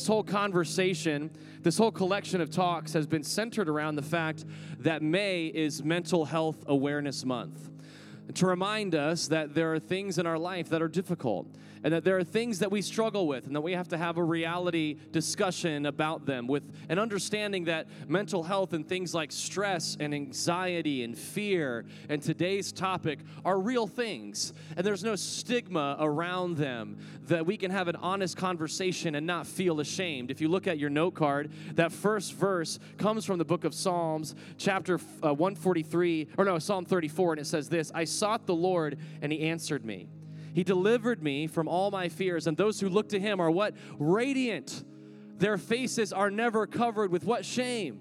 This whole conversation, this whole collection of talks has been centered around the fact that May is Mental Health Awareness Month. To remind us that there are things in our life that are difficult and that there are things that we struggle with and that we have to have a reality discussion about them with an understanding that mental health and things like stress and anxiety and fear and today's topic are real things. And there's no stigma around them that we can have an honest conversation and not feel ashamed. If you look at your note card that first verse comes from the book of psalms chapter uh, 143 or no psalm 34 and it says this i sought the lord and he answered me he delivered me from all my fears, and those who look to him are what? Radiant. Their faces are never covered with what shame?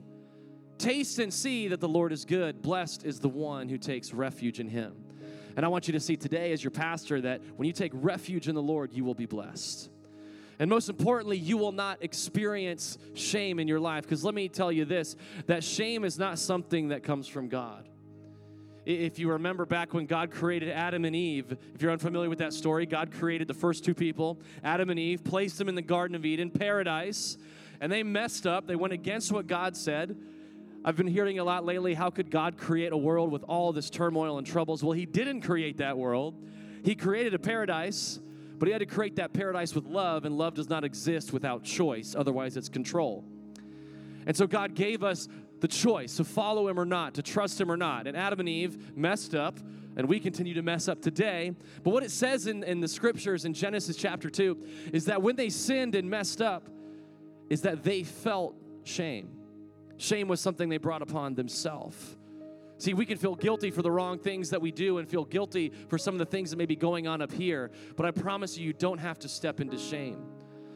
Taste and see that the Lord is good. Blessed is the one who takes refuge in him. And I want you to see today, as your pastor, that when you take refuge in the Lord, you will be blessed. And most importantly, you will not experience shame in your life. Because let me tell you this that shame is not something that comes from God. If you remember back when God created Adam and Eve, if you're unfamiliar with that story, God created the first two people, Adam and Eve, placed them in the Garden of Eden, paradise, and they messed up. They went against what God said. I've been hearing a lot lately how could God create a world with all this turmoil and troubles? Well, He didn't create that world. He created a paradise, but He had to create that paradise with love, and love does not exist without choice, otherwise, it's control. And so God gave us the choice to follow him or not, to trust him or not. And Adam and Eve messed up, and we continue to mess up today. But what it says in, in the scriptures in Genesis chapter 2 is that when they sinned and messed up, is that they felt shame. Shame was something they brought upon themselves. See, we can feel guilty for the wrong things that we do and feel guilty for some of the things that may be going on up here. But I promise you, you don't have to step into shame.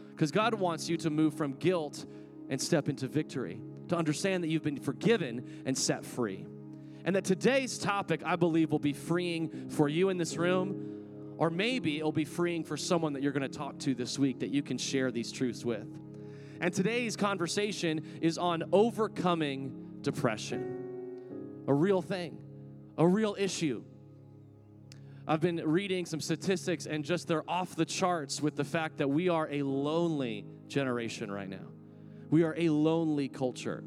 Because God wants you to move from guilt and step into victory to understand that you've been forgiven and set free. And that today's topic, I believe, will be freeing for you in this room, or maybe it'll be freeing for someone that you're going to talk to this week that you can share these truths with. And today's conversation is on overcoming depression a real thing, a real issue. I've been reading some statistics, and just they're off the charts with the fact that we are a lonely generation right now. We are a lonely culture.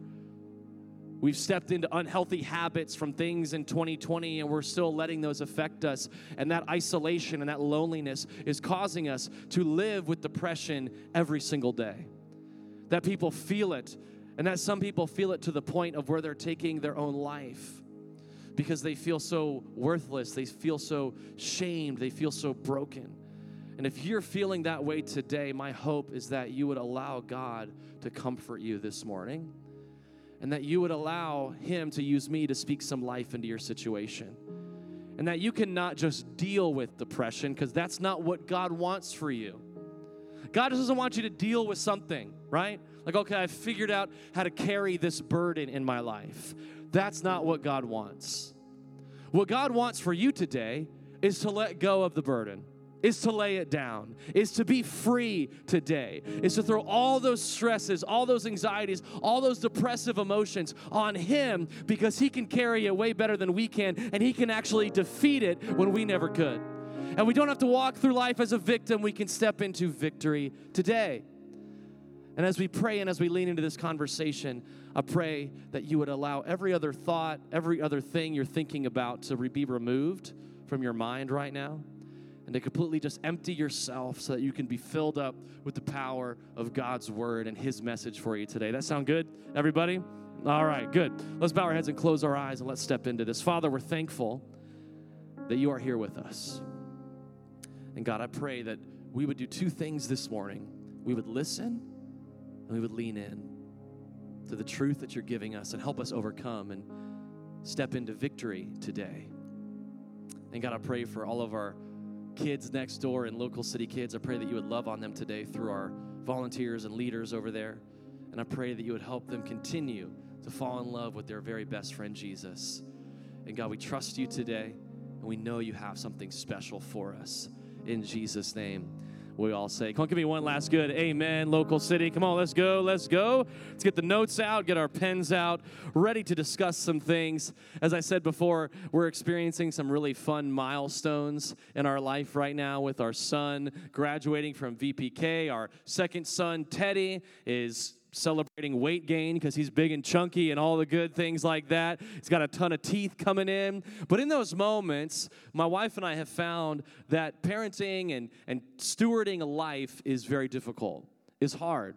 We've stepped into unhealthy habits from things in 2020, and we're still letting those affect us. And that isolation and that loneliness is causing us to live with depression every single day. That people feel it, and that some people feel it to the point of where they're taking their own life because they feel so worthless, they feel so shamed, they feel so broken. And if you're feeling that way today, my hope is that you would allow God to comfort you this morning and that you would allow Him to use me to speak some life into your situation. And that you can not just deal with depression because that's not what God wants for you. God doesn't want you to deal with something, right? Like, okay, I've figured out how to carry this burden in my life. That's not what God wants. What God wants for you today is to let go of the burden is to lay it down, is to be free today, is to throw all those stresses, all those anxieties, all those depressive emotions on Him because He can carry it way better than we can, and He can actually defeat it when we never could. And we don't have to walk through life as a victim, we can step into victory today. And as we pray and as we lean into this conversation, I pray that you would allow every other thought, every other thing you're thinking about to be removed from your mind right now and to completely just empty yourself so that you can be filled up with the power of God's word and his message for you today. That sound good, everybody? All right, good. Let's bow our heads and close our eyes and let's step into this. Father, we're thankful that you are here with us. And God, I pray that we would do two things this morning. We would listen and we would lean in to the truth that you're giving us and help us overcome and step into victory today. And God, I pray for all of our kids next door and local city kids. I pray that you would love on them today through our volunteers and leaders over there. And I pray that you would help them continue to fall in love with their very best friend, Jesus. And God, we trust you today, and we know you have something special for us. In Jesus' name we all say. Come on, give me one last good amen, local city. Come on, let's go, let's go. Let's get the notes out, get our pens out, ready to discuss some things. As I said before, we're experiencing some really fun milestones in our life right now with our son graduating from VPK. Our second son, Teddy, is celebrating weight gain because he's big and chunky and all the good things like that. He's got a ton of teeth coming in. But in those moments, my wife and I have found that parenting and, and stewarding a life is very difficult, is hard.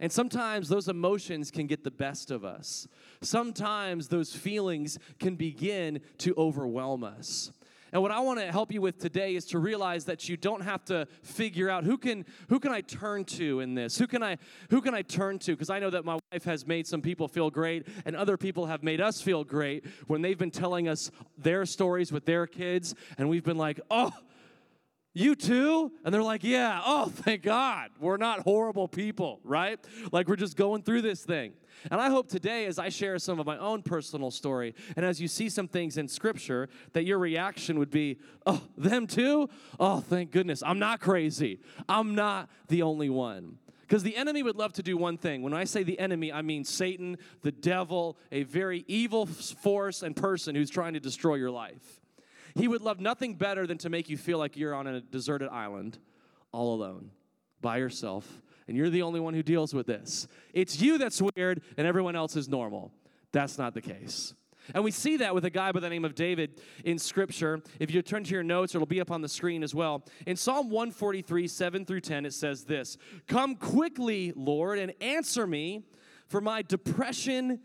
And sometimes those emotions can get the best of us. Sometimes those feelings can begin to overwhelm us. And what I want to help you with today is to realize that you don't have to figure out who can who can I turn to in this? Who can I who can I turn to? Because I know that my wife has made some people feel great and other people have made us feel great when they've been telling us their stories with their kids and we've been like, "Oh, you too? And they're like, Yeah, oh, thank God. We're not horrible people, right? Like, we're just going through this thing. And I hope today, as I share some of my own personal story, and as you see some things in Scripture, that your reaction would be, Oh, them too? Oh, thank goodness. I'm not crazy. I'm not the only one. Because the enemy would love to do one thing. When I say the enemy, I mean Satan, the devil, a very evil force and person who's trying to destroy your life. He would love nothing better than to make you feel like you're on a deserted island, all alone, by yourself, and you're the only one who deals with this. It's you that's weird, and everyone else is normal. That's not the case. And we see that with a guy by the name of David in Scripture. If you turn to your notes, it'll be up on the screen as well. In Psalm 143, 7 through 10, it says this Come quickly, Lord, and answer me, for my depression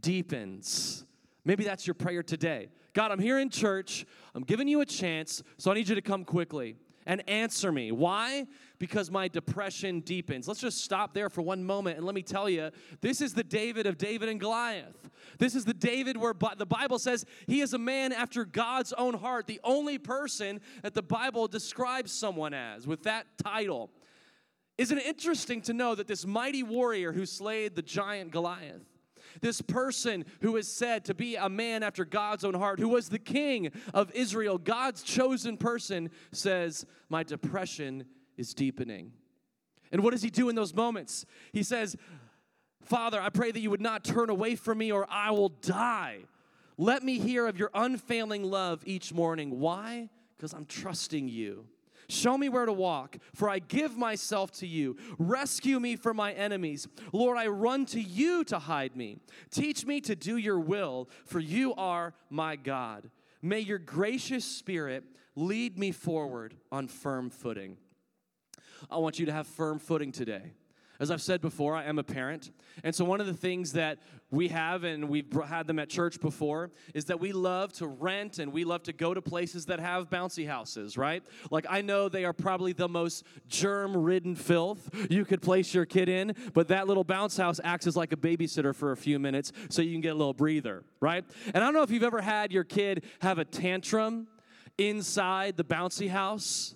deepens. Maybe that's your prayer today. God, I'm here in church. I'm giving you a chance, so I need you to come quickly and answer me. Why? Because my depression deepens. Let's just stop there for one moment and let me tell you this is the David of David and Goliath. This is the David where the Bible says he is a man after God's own heart, the only person that the Bible describes someone as with that title. Isn't it interesting to know that this mighty warrior who slayed the giant Goliath? This person who is said to be a man after God's own heart, who was the king of Israel, God's chosen person, says, My depression is deepening. And what does he do in those moments? He says, Father, I pray that you would not turn away from me or I will die. Let me hear of your unfailing love each morning. Why? Because I'm trusting you. Show me where to walk, for I give myself to you. Rescue me from my enemies. Lord, I run to you to hide me. Teach me to do your will, for you are my God. May your gracious spirit lead me forward on firm footing. I want you to have firm footing today. As I've said before, I am a parent. And so, one of the things that we have, and we've had them at church before, is that we love to rent and we love to go to places that have bouncy houses, right? Like, I know they are probably the most germ ridden filth you could place your kid in, but that little bounce house acts as like a babysitter for a few minutes so you can get a little breather, right? And I don't know if you've ever had your kid have a tantrum inside the bouncy house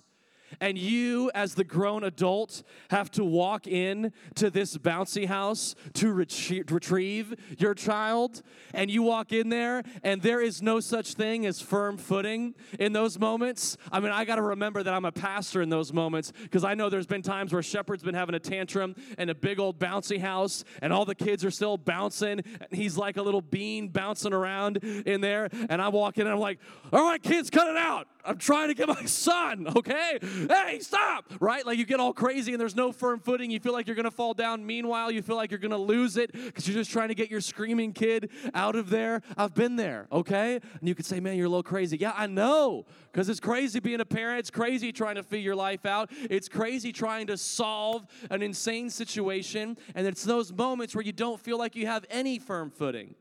and you as the grown adult have to walk in to this bouncy house to retrieve your child. And you walk in there and there is no such thing as firm footing in those moments. I mean i got to remember that i'm a pastor in those moments because i know there's been times where shepherd's been having a tantrum in a big old bouncy house and all the kids are still bouncing and he's like a little bean bouncing around in there. And i walk in and i'm like all right kids cut it out. I'm trying to get my son, okay? Hey, stop, right? Like you get all crazy and there's no firm footing. You feel like you're gonna fall down. Meanwhile, you feel like you're gonna lose it because you're just trying to get your screaming kid out of there. I've been there, okay? And you could say, man, you're a little crazy. Yeah, I know, because it's crazy being a parent. It's crazy trying to figure your life out. It's crazy trying to solve an insane situation. And it's those moments where you don't feel like you have any firm footing.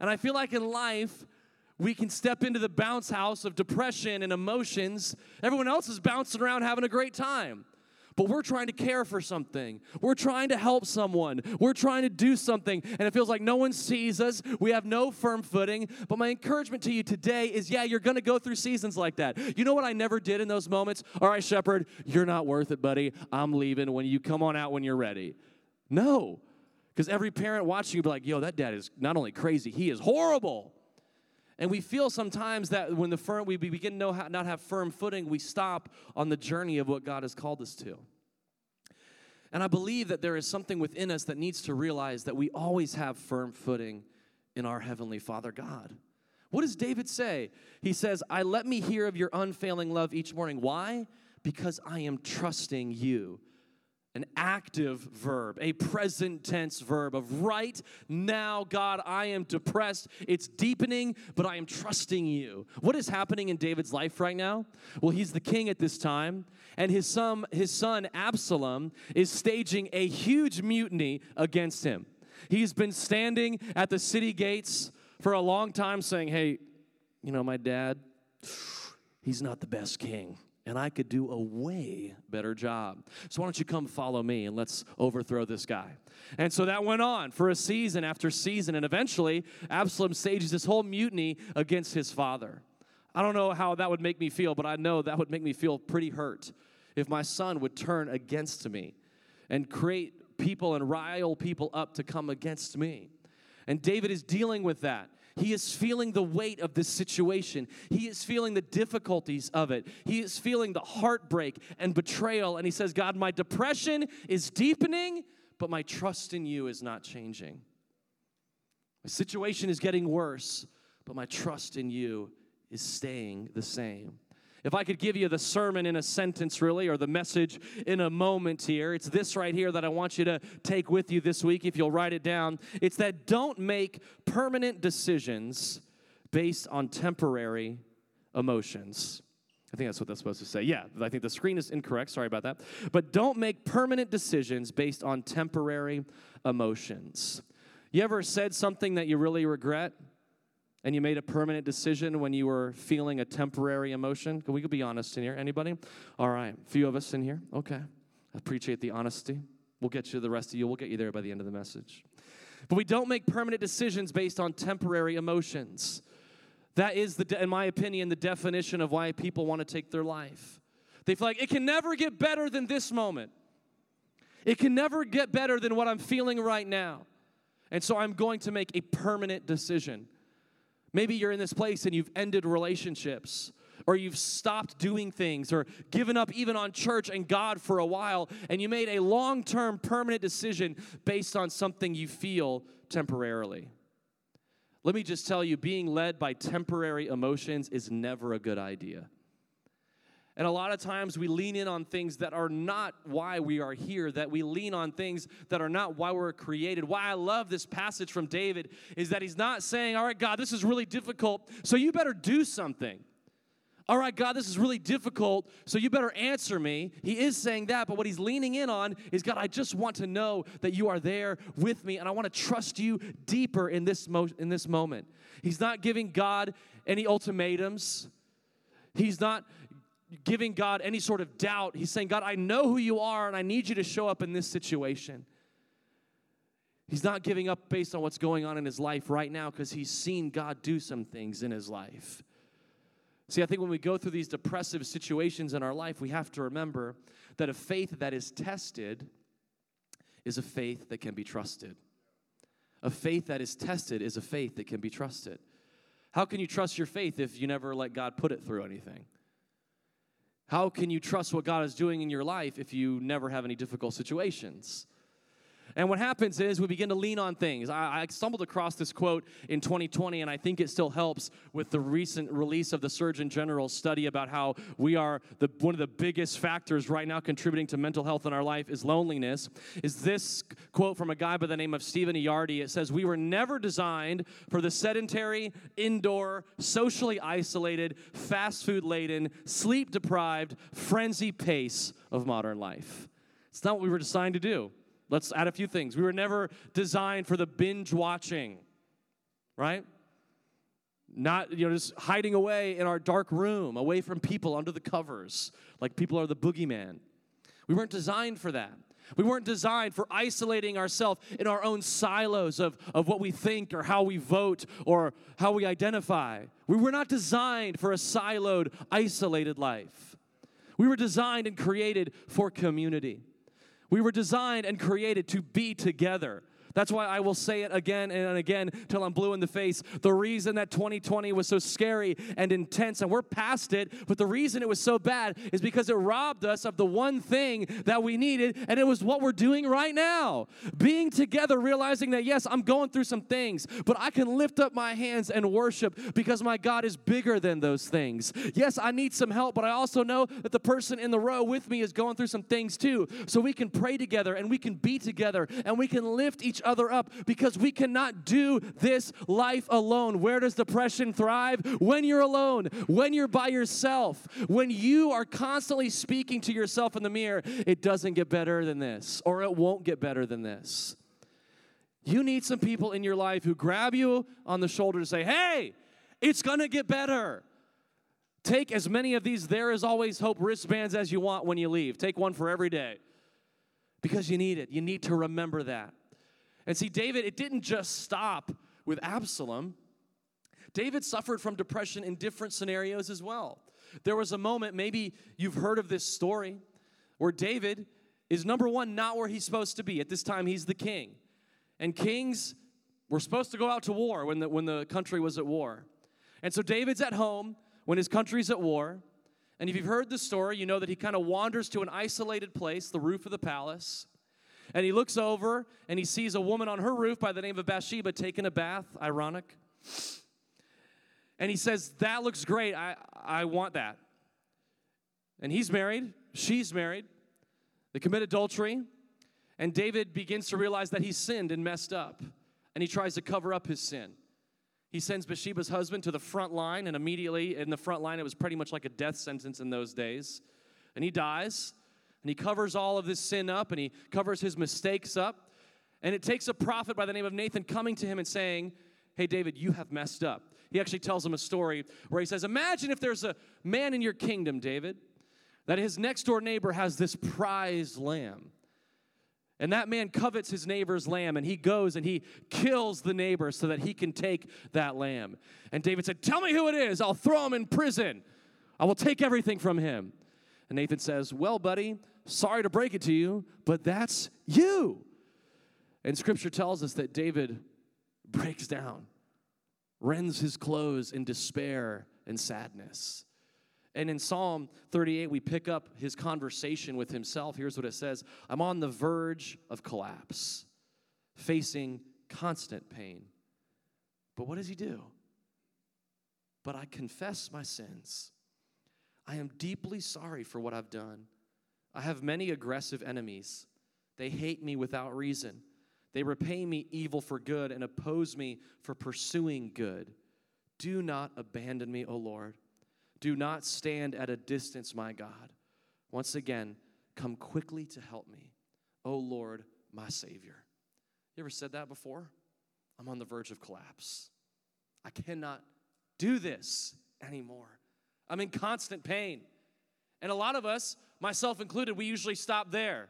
And I feel like in life, we can step into the bounce house of depression and emotions. Everyone else is bouncing around having a great time. But we're trying to care for something. We're trying to help someone. We're trying to do something. And it feels like no one sees us. We have no firm footing. But my encouragement to you today is yeah, you're going to go through seasons like that. You know what I never did in those moments? All right, Shepherd, you're not worth it, buddy. I'm leaving when you come on out when you're ready. No. Because every parent watching you be like, yo, that dad is not only crazy, he is horrible. And we feel sometimes that when the firm, we begin to know how, not have firm footing, we stop on the journey of what God has called us to. And I believe that there is something within us that needs to realize that we always have firm footing in our Heavenly Father God. What does David say? He says, I let me hear of your unfailing love each morning. Why? Because I am trusting you an active verb, a present tense verb of right now, God, I am depressed. It's deepening, but I am trusting you. What is happening in David's life right now? Well, he's the king at this time, and his son, his son Absalom is staging a huge mutiny against him. He's been standing at the city gates for a long time saying, Hey, you know, my dad, he's not the best king and I could do a way better job. So why don't you come follow me and let's overthrow this guy? And so that went on for a season after season, and eventually Absalom stages this whole mutiny against his father. I don't know how that would make me feel, but I know that would make me feel pretty hurt if my son would turn against me and create people and rile people up to come against me. And David is dealing with that. He is feeling the weight of this situation. He is feeling the difficulties of it. He is feeling the heartbreak and betrayal. And he says, God, my depression is deepening, but my trust in you is not changing. My situation is getting worse, but my trust in you is staying the same. If I could give you the sermon in a sentence, really, or the message in a moment here, it's this right here that I want you to take with you this week if you'll write it down. It's that don't make permanent decisions based on temporary emotions. I think that's what that's supposed to say. Yeah, I think the screen is incorrect. Sorry about that. But don't make permanent decisions based on temporary emotions. You ever said something that you really regret? And you made a permanent decision when you were feeling a temporary emotion? Can we be honest in here. Anybody? All right, a few of us in here. Okay. I appreciate the honesty. We'll get you the rest of you. We'll get you there by the end of the message. But we don't make permanent decisions based on temporary emotions. That is, the, in my opinion, the definition of why people want to take their life. They feel like it can never get better than this moment. It can never get better than what I'm feeling right now. And so I'm going to make a permanent decision. Maybe you're in this place and you've ended relationships or you've stopped doing things or given up even on church and God for a while, and you made a long term permanent decision based on something you feel temporarily. Let me just tell you being led by temporary emotions is never a good idea. And a lot of times we lean in on things that are not why we are here, that we lean on things that are not why we're created. Why I love this passage from David is that he's not saying, All right, God, this is really difficult, so you better do something. All right, God, this is really difficult, so you better answer me. He is saying that, but what he's leaning in on is God, I just want to know that you are there with me, and I want to trust you deeper in this, mo- in this moment. He's not giving God any ultimatums. He's not giving God any sort of doubt. He's saying, God, I know who you are and I need you to show up in this situation. He's not giving up based on what's going on in his life right now because he's seen God do some things in his life. See, I think when we go through these depressive situations in our life, we have to remember that a faith that is tested is a faith that can be trusted. A faith that is tested is a faith that can be trusted. How can you trust your faith if you never let God put it through anything? How can you trust what God is doing in your life if you never have any difficult situations? And what happens is we begin to lean on things. I, I, stumbled across this quote in 2020, and I think it still helps with the recent release of the Surgeon General's study about how we are the, one of the biggest factors right now contributing to mental health in our life is loneliness. Is this quote from a guy by the name of Stephen Ilardi? It says, We were never designed for the sedentary, indoor, socially isolated, fast food laden, sleep deprived, frenzy pace of modern life. It's not what we were designed to do. Let's add a few things. We were never designed for the binge watching, right? Not, you know, just hiding away in our dark room, away from people under the covers, like people are the boogeyman. We weren't designed for that. We weren't designed for isolating ourselves in our own silos of, of what we think or how we vote or how we identify. We were not designed for a siloed, isolated life. We were designed and created for community. We were designed and created to be together. That's why I will say it again and again till I'm blue in the face. The reason that 2020 was so scary and intense, and we're past it, but the reason it was so bad is because it robbed us of the one thing that we needed, and it was what we're doing right now. Being together, realizing that, yes, I'm going through some things, but I can lift up my hands and worship because my God is bigger than those things. Yes, I need some help, but I also know that the person in the row with me is going through some things too. So we can pray together and we can be together and we can lift each other up because we cannot do this life alone. Where does depression thrive? When you're alone, when you're by yourself, when you are constantly speaking to yourself in the mirror, it doesn't get better than this, or it won't get better than this. You need some people in your life who grab you on the shoulder to say, Hey, it's gonna get better. Take as many of these There Is Always Hope wristbands as you want when you leave. Take one for every day because you need it. You need to remember that. And see, David, it didn't just stop with Absalom. David suffered from depression in different scenarios as well. There was a moment, maybe you've heard of this story, where David is number one, not where he's supposed to be. At this time, he's the king. And kings were supposed to go out to war when the, when the country was at war. And so David's at home when his country's at war. And if you've heard the story, you know that he kind of wanders to an isolated place, the roof of the palace. And he looks over and he sees a woman on her roof by the name of Bathsheba taking a bath. Ironic. And he says, That looks great. I, I want that. And he's married. She's married. They commit adultery. And David begins to realize that he's sinned and messed up. And he tries to cover up his sin. He sends Bathsheba's husband to the front line, and immediately in the front line, it was pretty much like a death sentence in those days. And he dies, and he covers all of this sin up, and he covers his mistakes up. And it takes a prophet by the name of Nathan coming to him and saying, Hey, David, you have messed up. He actually tells him a story where he says, Imagine if there's a man in your kingdom, David, that his next door neighbor has this prize lamb. And that man covets his neighbor's lamb and he goes and he kills the neighbor so that he can take that lamb. And David said, Tell me who it is. I'll throw him in prison. I will take everything from him. And Nathan says, Well, buddy, sorry to break it to you, but that's you. And scripture tells us that David breaks down, rends his clothes in despair and sadness. And in Psalm 38, we pick up his conversation with himself. Here's what it says I'm on the verge of collapse, facing constant pain. But what does he do? But I confess my sins. I am deeply sorry for what I've done. I have many aggressive enemies. They hate me without reason. They repay me evil for good and oppose me for pursuing good. Do not abandon me, O Lord. Do not stand at a distance, my God. Once again, come quickly to help me, O Lord, my Savior. You ever said that before? I'm on the verge of collapse. I cannot do this anymore. I'm in constant pain. And a lot of us, myself included, we usually stop there.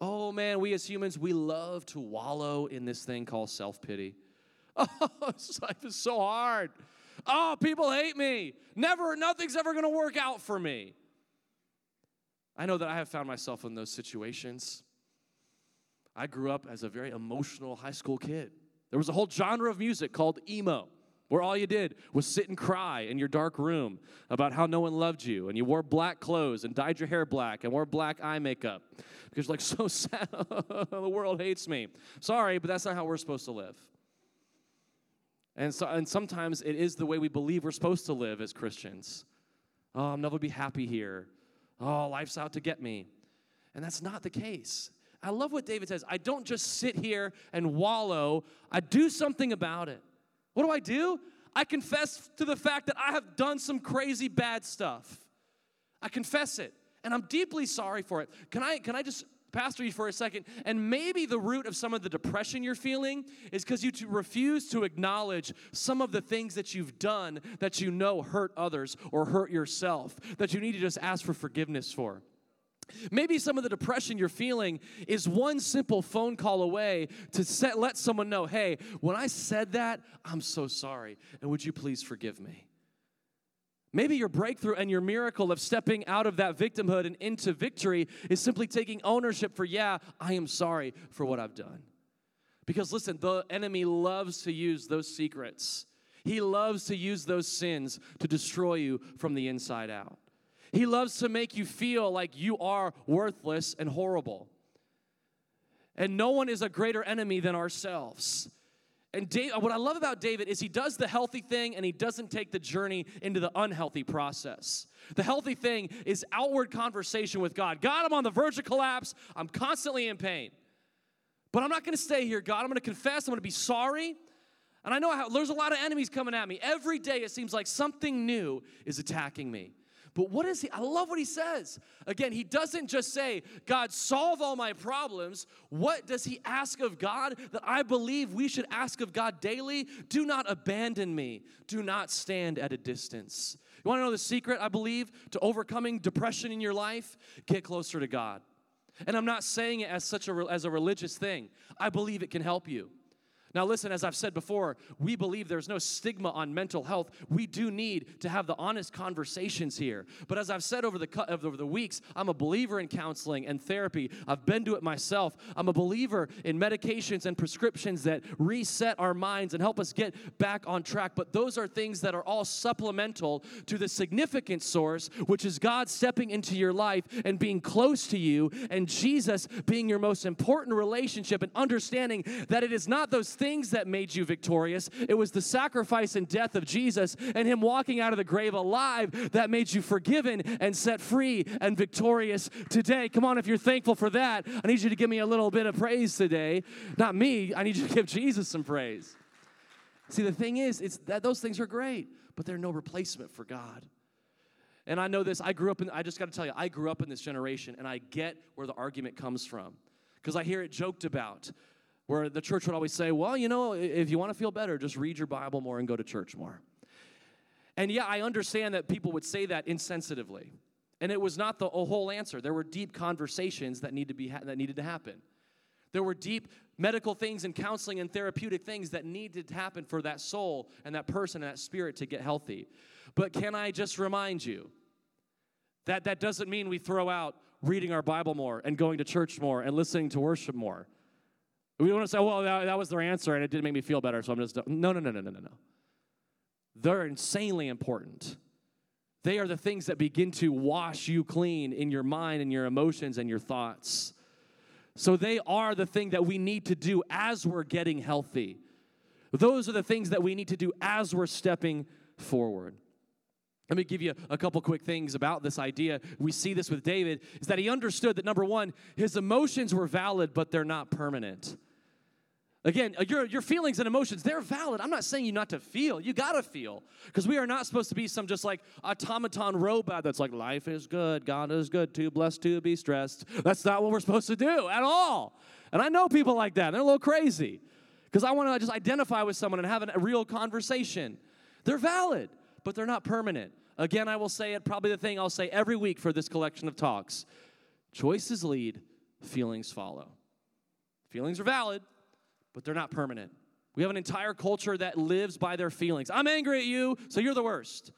Oh man, we as humans, we love to wallow in this thing called self pity. Oh, life is so hard. Oh, people hate me. Never, nothing's ever to work out for me. I know that I have found myself in those situations. I grew up as a very emotional high school kid. There was a whole genre of music called emo, where all you did was sit and cry in your dark room about how no one loved you, and you wore black clothes and dyed your hair black and wore black eye makeup because you're like, so sad, the world hates me. Sorry, but that's not how we're supposed to live. And, so, and sometimes it is the way we believe we're supposed to live as Christians. Oh, I'll never be happy here. Oh, life's out to get me. And that's not the case. I love what David says. I don't just sit here and wallow, I do something about it. What do I do? I confess to the fact that I have done some crazy bad stuff. I confess it, and I'm deeply sorry for it. Can I, can I just pastor you for a second, and maybe the root of some of the depression you're feeling is because you refuse to acknowledge some of the things that you've done that you know hurt others or hurt yourself, that you need to just ask for forgiveness for. Maybe some of the depression you're feeling is one simple phone call away to set, let someone know, hey, when I said that, I'm so sorry, and would you please forgive me? Maybe your breakthrough and your miracle of stepping out of that victimhood and into victory is simply taking ownership for, yeah, I am sorry for what I've done. Because listen, the enemy loves to use those secrets. He loves to use those sins to destroy you from the inside out. He loves to make you feel like you are worthless and horrible. And no one is a greater enemy than ourselves. And Dave, what I love about David is he does the healthy thing and he doesn't take the journey into the unhealthy process. The healthy thing is outward conversation with God. God, I'm on the verge of collapse. I'm constantly in pain. But I'm not going to stay here, God. I'm going to confess. I'm going to be sorry. And I know there's a lot of enemies coming at me. Every day it seems like something new is attacking me. But what is he? I love what he says. Again, he doesn't just say, God, solve all my problems. What does he ask of God that I believe we should ask of God daily? Do not abandon me, do not stand at a distance. You want to know the secret, I believe, to overcoming depression in your life? Get closer to God. And I'm not saying it as such a as a religious thing. I believe it can help you. Now, listen, as I've said before, we believe there's no stigma on mental health. We do need to have the honest conversations here. But as I've said over the, over the weeks, I'm a believer in counseling and therapy. I've been to it myself. I'm a believer in medications and prescriptions that reset our minds and help us get back on track. But those are things that are all supplemental to the significant source, which is God stepping into your life and being close to you, and Jesus being your most important relationship, and understanding that it is not those things that made you victorious. It was the sacrifice and death of Jesus and Him walking out of the grave alive that made you forgiven and set free and victorious today. Come on, if you're thankful for that, I need you to give me a little bit of praise today. Not me, I need you to give Jesus some praise. See, the thing is, it's that those things are great, but they're no replacement for God. And I know this, I grew up in, I just got to tell you, I grew up in this generation and I get where the argument comes from because I hear it joked about where the church would always say, well, you know, if you want to feel better, just read your Bible more and go to church more. And yeah, I understand that people would say that insensitively. And it was not the whole answer. There were deep conversations that, need to be ha- that needed to happen. There were deep medical things and counseling and therapeutic things that needed to happen for that soul and that person and that spirit to get healthy. But can I just remind you that that doesn't mean we throw out reading our Bible more and going to church more and listening to worship more. We don't want to say, well, that, that was their answer and it didn't make me feel better, so I'm just. No, no, no, no, no, no, no. They're insanely important. They are the things that begin to wash you clean in your mind and your emotions and your thoughts. So they are the thing that we need to do as we're getting healthy. Those are the things that we need to do as we're stepping forward. Let me give you a couple quick things about this idea. We see this with David is that he understood that number 1, his emotions were valid but they're not permanent. Again, uh, your, your feelings and emotions, they're valid. I'm not saying you not to feel. You gotta feel. Because we are not supposed to be some just like automaton robot that's like, life is good, God is good, too blessed to be stressed. That's not what we're supposed to do at all. And I know people like that. They're a little crazy. Because I wanna just identify with someone and have a real conversation. They're valid, but they're not permanent. Again, I will say it, probably the thing I'll say every week for this collection of talks choices lead, feelings follow. Feelings are valid, but they're not permanent. We have an entire culture that lives by their feelings. I'm angry at you, so you're the worst.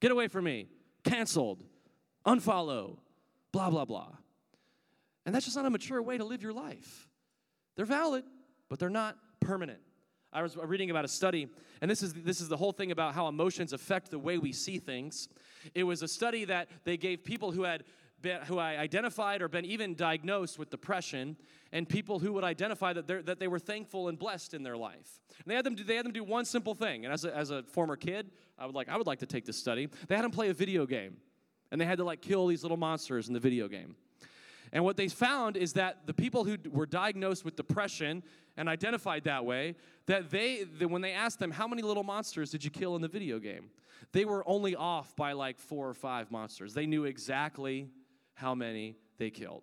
Get away from me. Canceled. Unfollow. Blah, blah, blah. And that's just not a mature way to live your life. They're valid, but they're not permanent. I was reading about a study, and this is, this is the whole thing about how emotions affect the way we see things. It was a study that they gave people who had been, who I identified or been even diagnosed with depression, and people who would identify that, that they were thankful and blessed in their life. And they had them do, they had them do one simple thing. And as a, as a former kid, I would like I would like to take this study. They had them play a video game, and they had to like kill these little monsters in the video game. And what they found is that the people who were diagnosed with depression and identified that way, that they, that when they asked them, how many little monsters did you kill in the video game? They were only off by like four or five monsters. They knew exactly how many they killed.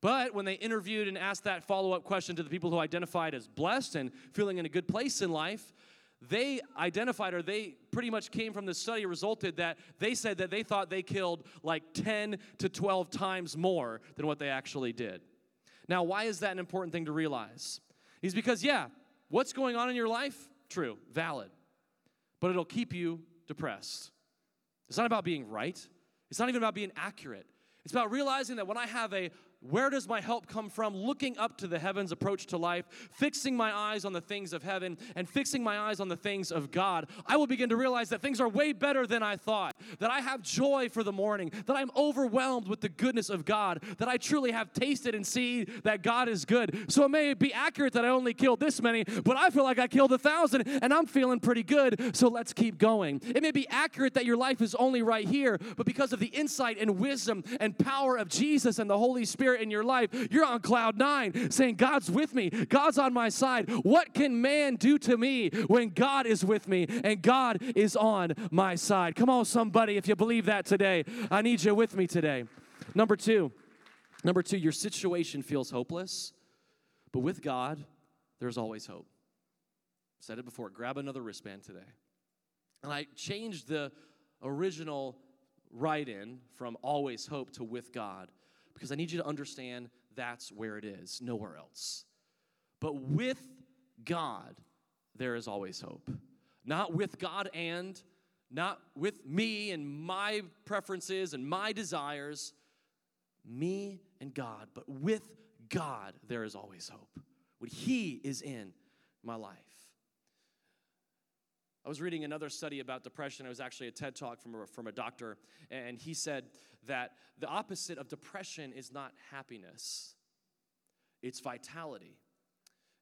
But when they interviewed and asked that follow up question to the people who identified as blessed and feeling in a good place in life, they identified or they pretty much came from the study resulted that they said that they thought they killed like 10 to 12 times more than what they actually did. Now, why is that an important thing to realize? Is because, yeah, what's going on in your life? True, valid. But it'll keep you depressed. It's not about being right, it's not even about being accurate. It's about realizing that when I have a where does my help come from? Looking up to the heavens approach to life, fixing my eyes on the things of heaven, and fixing my eyes on the things of God, I will begin to realize that things are way better than I thought, that I have joy for the morning, that I'm overwhelmed with the goodness of God, that I truly have tasted and seen that God is good. So it may be accurate that I only killed this many, but I feel like I killed a thousand and I'm feeling pretty good, so let's keep going. It may be accurate that your life is only right here, but because of the insight and wisdom and power of Jesus and the Holy Spirit, In your life, you're on cloud nine saying, God's with me, God's on my side. What can man do to me when God is with me and God is on my side? Come on, somebody, if you believe that today, I need you with me today. Number two, number two, your situation feels hopeless, but with God, there's always hope. Said it before, grab another wristband today. And I changed the original write in from always hope to with God because I need you to understand that's where it is, nowhere else. But with God, there is always hope. Not with God and, not with me and my preferences and my desires, me and God, but with God, there is always hope. When He is in my life. I was reading another study about depression. It was actually a TED talk from a, from a doctor, and he said that the opposite of depression is not happiness, it's vitality.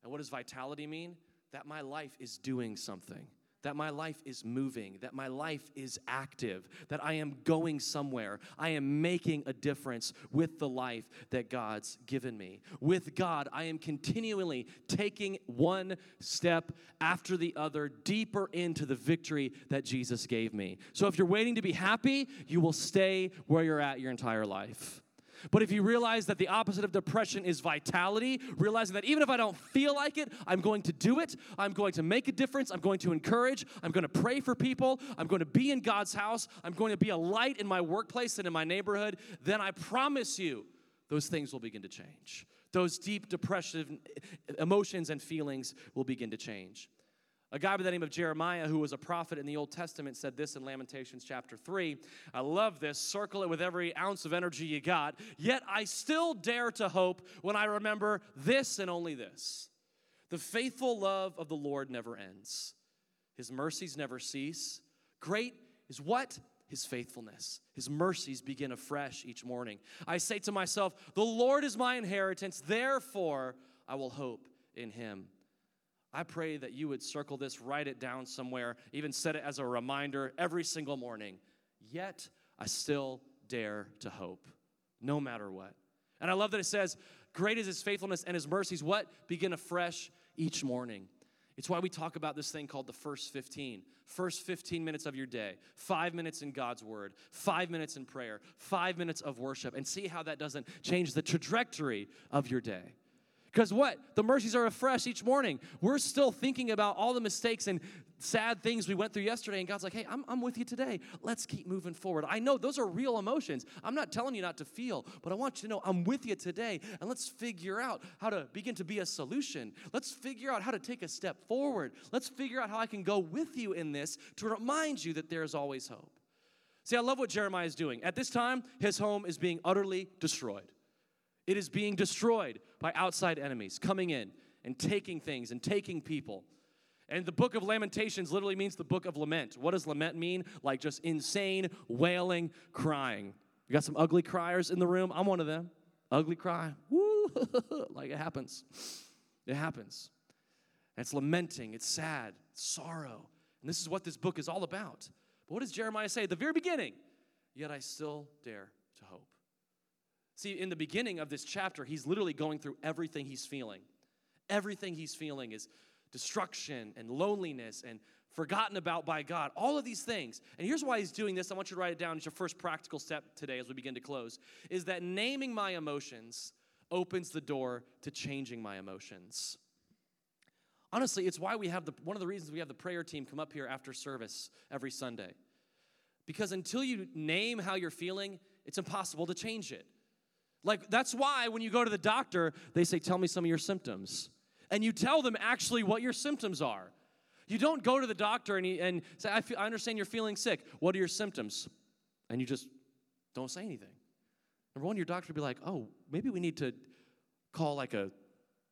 And what does vitality mean? That my life is doing something that my life is moving, that my life is active, that I am going somewhere. I am making a difference with the life that God's given me. With God, I am continually taking one step after the other deeper into the victory that Jesus gave me. So if you're waiting to be happy, you will stay where you're at your entire life. But if you realize that the opposite of depression is vitality, realizing that even if I don't feel like it, I'm going to do it, I'm going to make a difference, I'm going to encourage, I'm going to pray for people, I'm going to be in God's house, I'm going to be a light in my workplace and in my neighborhood, then I promise you those things will begin to change. Those deep depressive emotions and feelings will begin to change. A guy by the name of Jeremiah, who was a prophet in the Old Testament, said this in Lamentations chapter 3. I love this. Circle it with every ounce of energy you got. Yet I still dare to hope when I remember this and only this. The faithful love of the Lord never ends, His mercies never cease. Great is what? His faithfulness. His mercies begin afresh each morning. I say to myself, The Lord is my inheritance, therefore I will hope in Him. I pray that you would circle this, write it down somewhere, even set it as a reminder every single morning. Yet I still dare to hope, no matter what. And I love that it says, Great is his faithfulness and his mercies. What? Begin afresh each morning. It's why we talk about this thing called the first 15. First 15 minutes of your day, five minutes in God's word, five minutes in prayer, five minutes of worship, and see how that doesn't change the trajectory of your day. Because what? The mercies are afresh each morning. We're still thinking about all the mistakes and sad things we went through yesterday, and God's like, hey, I'm, I'm with you today. Let's keep moving forward. I know those are real emotions. I'm not telling you not to feel, but I want you to know I'm with you today, and let's figure out how to begin to be a solution. Let's figure out how to take a step forward. Let's figure out how I can go with you in this to remind you that there's always hope. See, I love what Jeremiah is doing. At this time, his home is being utterly destroyed. It is being destroyed by outside enemies coming in and taking things and taking people. And the book of Lamentations literally means the book of lament. What does lament mean? Like just insane, wailing, crying. You got some ugly criers in the room? I'm one of them. Ugly cry. Woo! like it happens. It happens. And it's lamenting, it's sad, it's sorrow. And this is what this book is all about. But what does Jeremiah say at the very beginning? Yet I still dare to hope. See, in the beginning of this chapter, he's literally going through everything he's feeling. Everything he's feeling is destruction and loneliness and forgotten about by God, all of these things. And here's why he's doing this. I want you to write it down. It's your first practical step today as we begin to close is that naming my emotions opens the door to changing my emotions. Honestly, it's why we have the one of the reasons we have the prayer team come up here after service every Sunday. Because until you name how you're feeling, it's impossible to change it. Like, that's why when you go to the doctor, they say, Tell me some of your symptoms. And you tell them actually what your symptoms are. You don't go to the doctor and, he, and say, I, feel, I understand you're feeling sick. What are your symptoms? And you just don't say anything. Number one, your doctor would be like, oh, maybe we need to call like a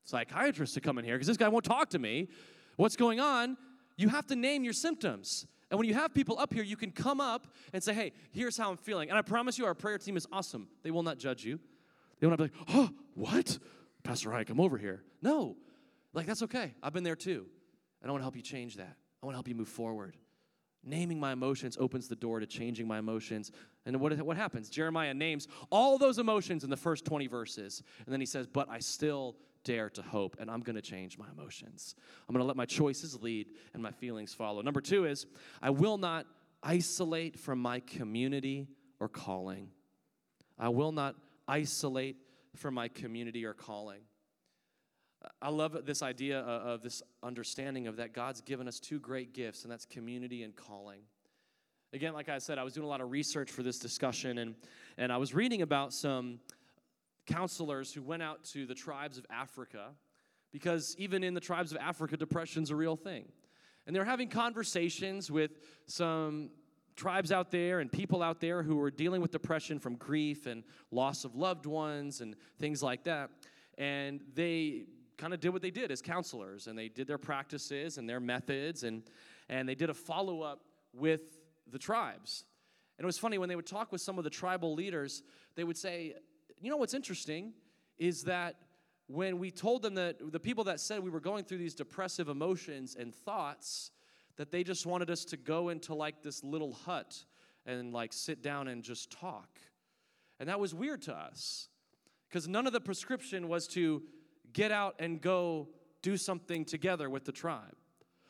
psychiatrist to come in here because this guy won't talk to me. What's going on? You have to name your symptoms. And when you have people up here, you can come up and say, hey, here's how I'm feeling. And I promise you, our prayer team is awesome. They will not judge you. They won't be like, oh, what? Pastor Ryan, come over here. No, like that's okay. I've been there too. And I want to help you change that. I want to help you move forward. Naming my emotions opens the door to changing my emotions. And what, what happens? Jeremiah names all those emotions in the first 20 verses. And then he says, But I still dare to hope, and I'm going to change my emotions. I'm going to let my choices lead and my feelings follow. Number two is, I will not isolate from my community or calling. I will not isolate from my community or calling. I love this idea of this understanding of that God's given us two great gifts, and that's community and calling. Again, like I said, I was doing a lot of research for this discussion, and, and I was reading about some counselors who went out to the tribes of Africa, because even in the tribes of Africa, depression's a real thing. And they're having conversations with some tribes out there and people out there who were dealing with depression from grief and loss of loved ones and things like that. And they kind of did what they did as counselors and they did their practices and their methods and, and they did a follow up with the tribes. And it was funny when they would talk with some of the tribal leaders, they would say, You know what's interesting is that when we told them that the people that said we were going through these depressive emotions and thoughts, that they just wanted us to go into like this little hut and like sit down and just talk. And that was weird to us because none of the prescription was to get out and go do something together with the tribe,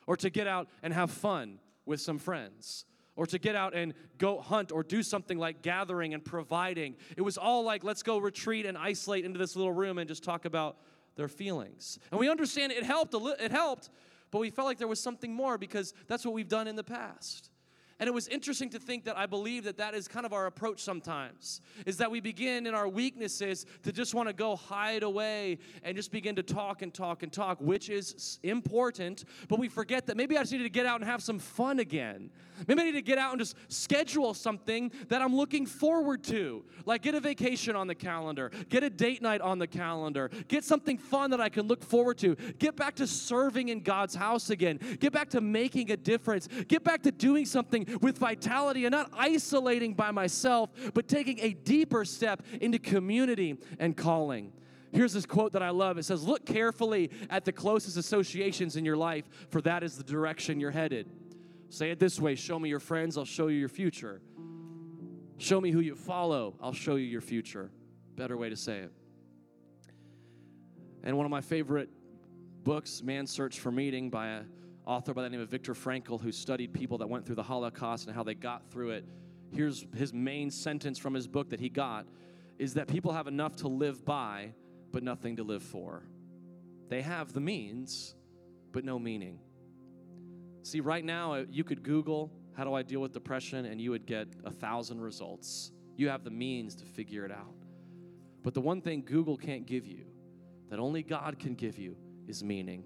or to get out and have fun with some friends, or to get out and go hunt or do something like gathering and providing. It was all like, let's go retreat and isolate into this little room and just talk about their feelings. And we understand it helped, it helped, but we felt like there was something more because that's what we've done in the past. And it was interesting to think that I believe that that is kind of our approach sometimes, is that we begin in our weaknesses to just want to go hide away and just begin to talk and talk and talk, which is important, but we forget that maybe I just need to get out and have some fun again. Maybe I need to get out and just schedule something that I'm looking forward to, like get a vacation on the calendar, get a date night on the calendar, get something fun that I can look forward to, get back to serving in God's house again, get back to making a difference, get back to doing something with vitality and not isolating by myself, but taking a deeper step into community and calling. Here's this quote that I love. It says, Look carefully at the closest associations in your life, for that is the direction you're headed. Say it this way Show me your friends, I'll show you your future. Show me who you follow, I'll show you your future. Better way to say it. And one of my favorite books, Man's Search for Meaning, by a author by the name of Viktor Frankl who studied people that went through the Holocaust and how they got through it. Here's his main sentence from his book that he got is that people have enough to live by but nothing to live for. They have the means but no meaning. See, right now uh, you could Google how do I deal with depression and you would get a thousand results. You have the means to figure it out. But the one thing Google can't give you, that only God can give you, is meaning.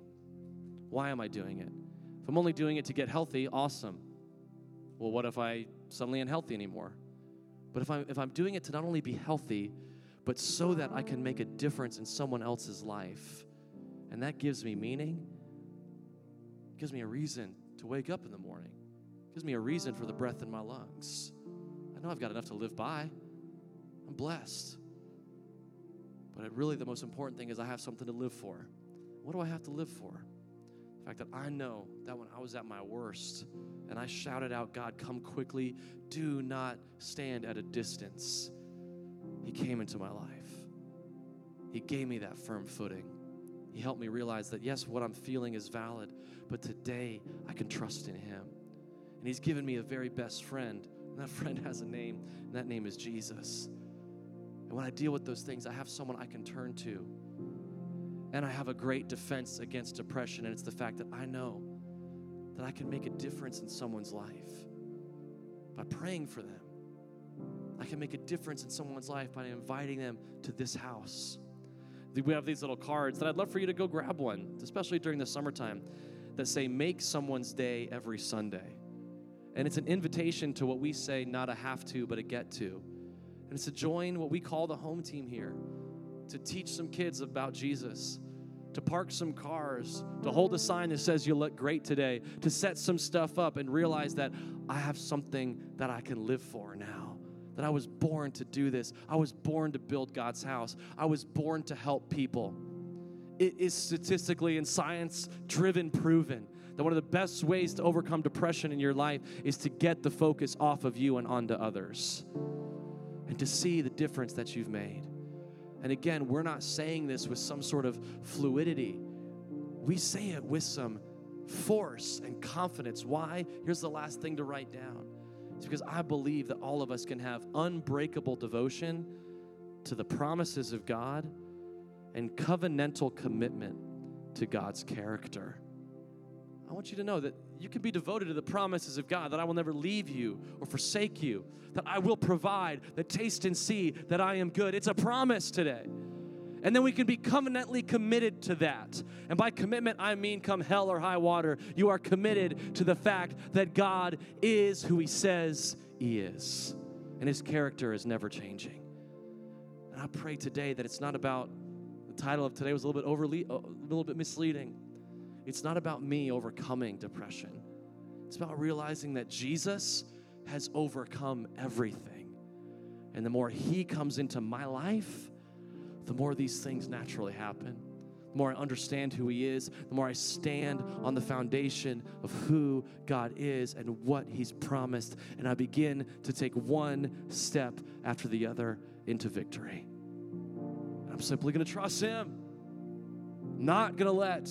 Why am I doing it? If I'm only doing it to get healthy, awesome. Well, what if I suddenly unhealthy anymore? But if I'm, if I'm doing it to not only be healthy, but so that I can make a difference in someone else's life, and that gives me meaning, gives me a reason to wake up in the morning, gives me a reason for the breath in my lungs. I know I've got enough to live by. I'm blessed. But really, the most important thing is I have something to live for. What do I have to live for? The fact that I know that when I was at my worst and I shouted out, God, come quickly, do not stand at a distance, He came into my life. He gave me that firm footing. He helped me realize that, yes, what I'm feeling is valid, but today I can trust in Him. And He's given me a very best friend, and that friend has a name, and that name is Jesus. And when I deal with those things, I have someone I can turn to and I have a great defense against depression, and it's the fact that I know that I can make a difference in someone's life by praying for them. I can make a difference in someone's life by inviting them to this house. We have these little cards that I'd love for you to go grab one, especially during the summertime, that say, Make someone's day every Sunday. And it's an invitation to what we say, not a have to, but a get to. and it's to join what we call the home team here, to teach some kids about Jesus, to park some cars, to hold a sign that says you look great today, to set some stuff up and realize that I have something that I can live for now. That I was born to do this. I was born to build God's house. I was born to help people. It is statistically and science driven proven that one of the best ways to overcome depression in your life is to get the focus off of you and onto others and to see the difference that you've made. And again, we're not saying this with some sort of fluidity. We say it with some force and confidence. Why? Here's the last thing to write down. It's because I believe that all of us can have unbreakable devotion to the promises of God and covenantal commitment to God's character. I want you to know that you can be devoted to the promises of God, that I will never leave you or forsake you, that I will provide, that taste and see that I am good. It's a promise today. And then we can be covenantly committed to that. And by commitment, I mean come hell or high water, you are committed to the fact that God is who He says He is, and His character is never changing. And I pray today that it's not about the title of today was a little bit overly, a little bit misleading. It's not about me overcoming depression. It's about realizing that Jesus has overcome everything. And the more He comes into my life, the more these things naturally happen. The more I understand who He is, the more I stand on the foundation of who God is and what He's promised. And I begin to take one step after the other into victory. I'm simply going to trust Him, not going to let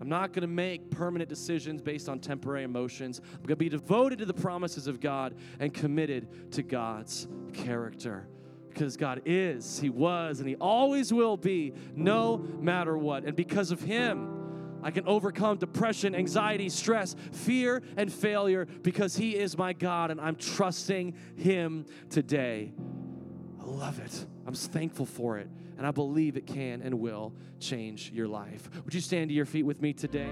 I'm not going to make permanent decisions based on temporary emotions. I'm going to be devoted to the promises of God and committed to God's character. Because God is, He was, and He always will be, no matter what. And because of Him, I can overcome depression, anxiety, stress, fear, and failure because He is my God and I'm trusting Him today. I love it. I'm thankful for it and I believe it can and will change your life. Would you stand to your feet with me today?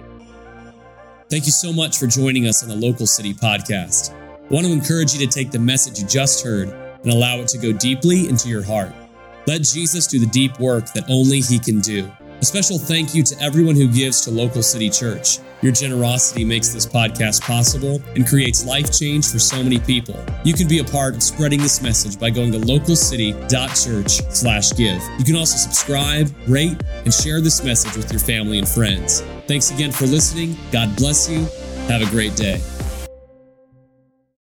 Thank you so much for joining us on the Local City Podcast. I want to encourage you to take the message you just heard and allow it to go deeply into your heart. Let Jesus do the deep work that only He can do. A special thank you to everyone who gives to Local City Church. Your generosity makes this podcast possible and creates life change for so many people. You can be a part of spreading this message by going to localcity.church/give. You can also subscribe, rate, and share this message with your family and friends. Thanks again for listening. God bless you. Have a great day.